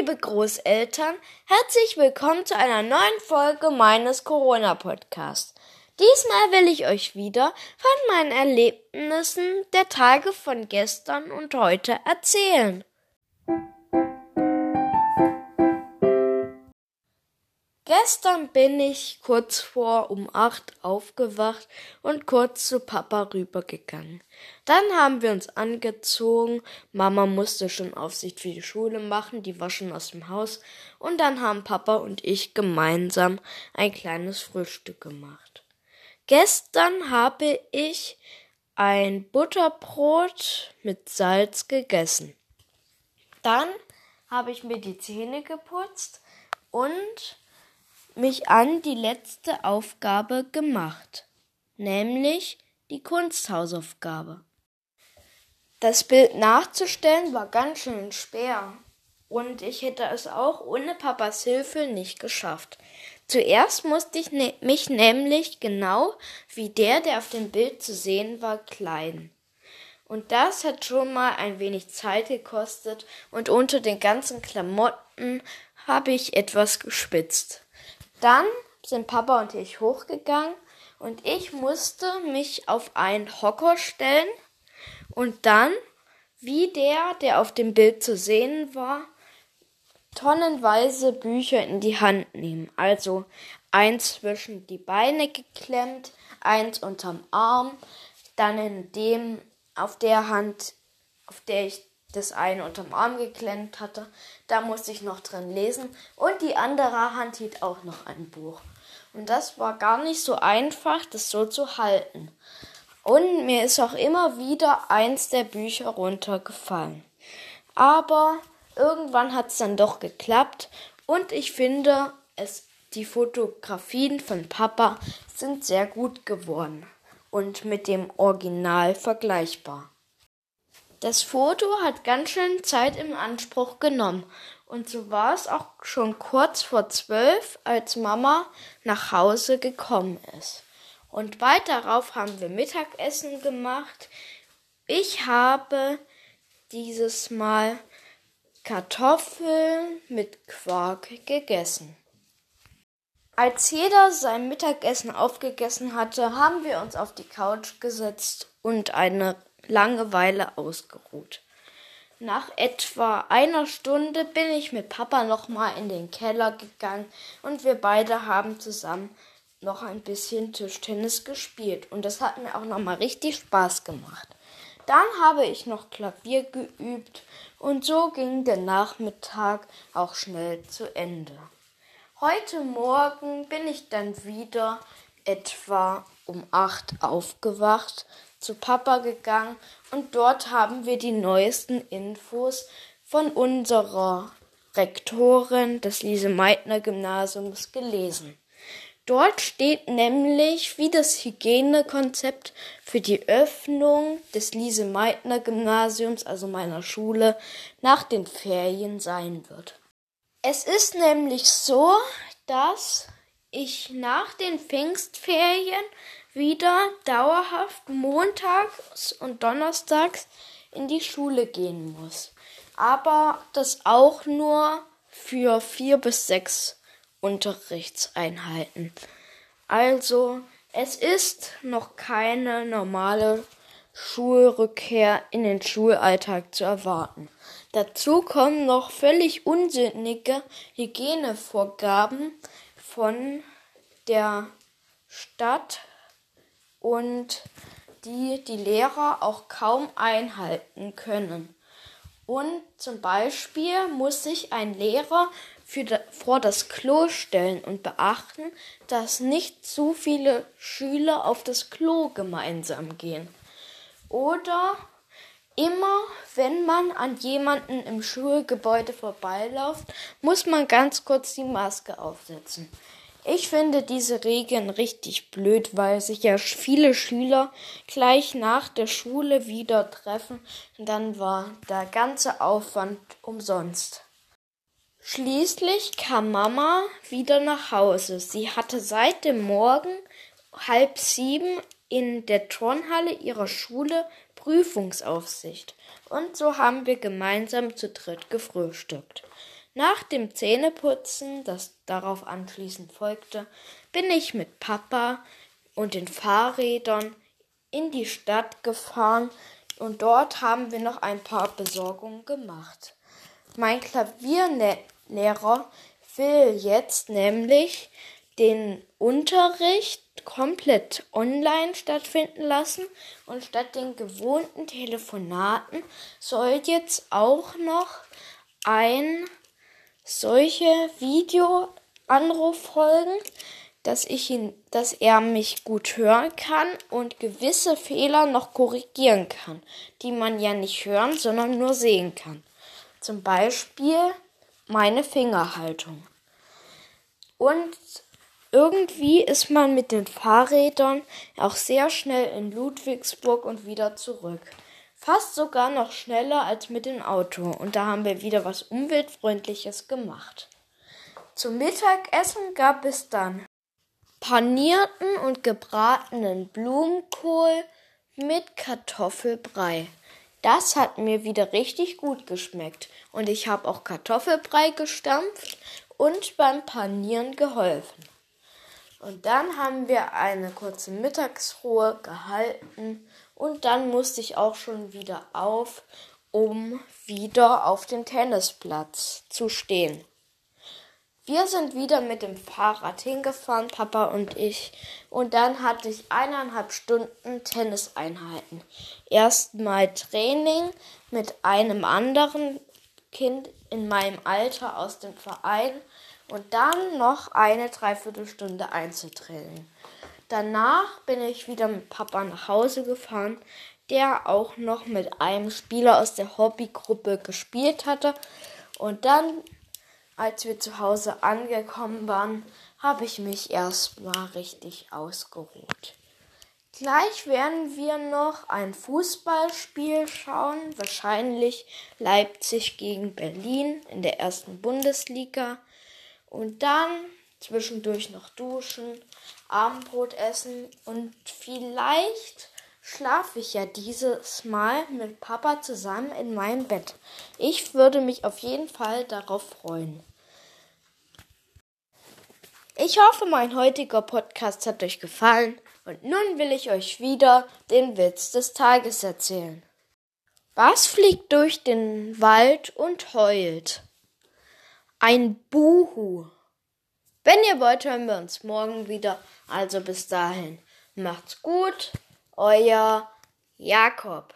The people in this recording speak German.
liebe Großeltern, herzlich willkommen zu einer neuen Folge meines Corona-Podcasts. Diesmal will ich euch wieder von meinen Erlebnissen der Tage von gestern und heute erzählen. Gestern bin ich kurz vor um acht aufgewacht und kurz zu Papa rübergegangen. Dann haben wir uns angezogen. Mama musste schon Aufsicht für die Schule machen, die war schon aus dem Haus. Und dann haben Papa und ich gemeinsam ein kleines Frühstück gemacht. Gestern habe ich ein Butterbrot mit Salz gegessen. Dann habe ich mir die Zähne geputzt und mich an die letzte Aufgabe gemacht, nämlich die Kunsthausaufgabe. Das Bild nachzustellen war ganz schön schwer und ich hätte es auch ohne Papas Hilfe nicht geschafft. Zuerst musste ich ne mich nämlich genau wie der, der auf dem Bild zu sehen war, kleiden. Und das hat schon mal ein wenig Zeit gekostet und unter den ganzen Klamotten habe ich etwas gespitzt. Dann sind Papa und ich hochgegangen und ich musste mich auf einen Hocker stellen und dann, wie der, der auf dem Bild zu sehen war, tonnenweise Bücher in die Hand nehmen. Also eins zwischen die Beine geklemmt, eins unterm Arm, dann in dem auf der Hand, auf der ich das eine unterm Arm geklemmt hatte. Da musste ich noch drin lesen. Und die andere Hand hielt auch noch ein Buch. Und das war gar nicht so einfach, das so zu halten. Und mir ist auch immer wieder eins der Bücher runtergefallen. Aber irgendwann hat es dann doch geklappt. Und ich finde, es, die Fotografien von Papa sind sehr gut geworden und mit dem Original vergleichbar. Das Foto hat ganz schön Zeit im Anspruch genommen. Und so war es auch schon kurz vor zwölf, als Mama nach Hause gekommen ist. Und bald darauf haben wir Mittagessen gemacht. Ich habe dieses Mal Kartoffeln mit Quark gegessen. Als jeder sein Mittagessen aufgegessen hatte, haben wir uns auf die Couch gesetzt und eine Langeweile ausgeruht. Nach etwa einer Stunde bin ich mit Papa nochmal in den Keller gegangen und wir beide haben zusammen noch ein bisschen Tischtennis gespielt und das hat mir auch nochmal richtig Spaß gemacht. Dann habe ich noch Klavier geübt und so ging der Nachmittag auch schnell zu Ende. Heute Morgen bin ich dann wieder etwa um acht aufgewacht zu Papa gegangen und dort haben wir die neuesten Infos von unserer Rektorin des Lise-Meitner-Gymnasiums gelesen. Dort steht nämlich, wie das Hygienekonzept für die Öffnung des Lise-Meitner-Gymnasiums, also meiner Schule, nach den Ferien sein wird. Es ist nämlich so, dass ich nach den Pfingstferien wieder dauerhaft montags und donnerstags in die Schule gehen muss. Aber das auch nur für vier bis sechs Unterrichtseinheiten. Also es ist noch keine normale Schulrückkehr in den Schulalltag zu erwarten. Dazu kommen noch völlig unsinnige Hygienevorgaben von der Stadt und die die Lehrer auch kaum einhalten können. Und zum Beispiel muss sich ein Lehrer für vor das Klo stellen und beachten, dass nicht zu viele Schüler auf das Klo gemeinsam gehen. Oder immer, wenn man an jemanden im Schulgebäude vorbeiläuft, muss man ganz kurz die Maske aufsetzen. Ich finde diese Regeln richtig blöd, weil sich ja viele Schüler gleich nach der Schule wieder treffen. Dann war der ganze Aufwand umsonst. Schließlich kam Mama wieder nach Hause. Sie hatte seit dem Morgen halb sieben in der Turnhalle ihrer Schule Prüfungsaufsicht. Und so haben wir gemeinsam zu dritt gefrühstückt. Nach dem Zähneputzen, das darauf anschließend folgte, bin ich mit Papa und den Fahrrädern in die Stadt gefahren und dort haben wir noch ein paar Besorgungen gemacht. Mein Klavierlehrer will jetzt nämlich den Unterricht komplett online stattfinden lassen und statt den gewohnten Telefonaten soll jetzt auch noch ein solcher Videoanruf folgen, dass ich ihn, dass er mich gut hören kann und gewisse Fehler noch korrigieren kann, die man ja nicht hören, sondern nur sehen kann. Zum Beispiel meine Fingerhaltung. Und irgendwie ist man mit den Fahrrädern auch sehr schnell in Ludwigsburg und wieder zurück. Fast sogar noch schneller als mit dem Auto. Und da haben wir wieder was Umweltfreundliches gemacht. Zum Mittagessen gab es dann panierten und gebratenen Blumenkohl mit Kartoffelbrei. Das hat mir wieder richtig gut geschmeckt und ich habe auch Kartoffelbrei gestampft und beim Panieren geholfen. Und dann haben wir eine kurze Mittagsruhe gehalten und dann musste ich auch schon wieder auf, um wieder auf dem Tennisplatz zu stehen. Wir sind wieder mit dem Fahrrad hingefahren, Papa und ich, und dann hatte ich eineinhalb Stunden Tenniseinheiten. Erstmal Training mit einem anderen Kind in meinem Alter aus dem Verein und dann noch eine Dreiviertelstunde Einzeltraining. Danach bin ich wieder mit Papa nach Hause gefahren, der auch noch mit einem Spieler aus der Hobbygruppe gespielt hatte. Und dann, als wir zu Hause angekommen waren, habe ich mich erstmal richtig ausgeruht. Gleich werden wir noch ein Fußballspiel schauen, wahrscheinlich Leipzig gegen Berlin in der ersten Bundesliga. Und dann zwischendurch noch duschen, Abendbrot essen und vielleicht schlafe ich ja dieses Mal mit Papa zusammen in meinem Bett. Ich würde mich auf jeden Fall darauf freuen. Ich hoffe, mein heutiger Podcast hat euch gefallen und nun will ich euch wieder den Witz des Tages erzählen. Was fliegt durch den Wald und heult? Ein Buhu. Wenn ihr wollt, hören wir uns morgen wieder. Also bis dahin. Macht's gut. Euer Jakob.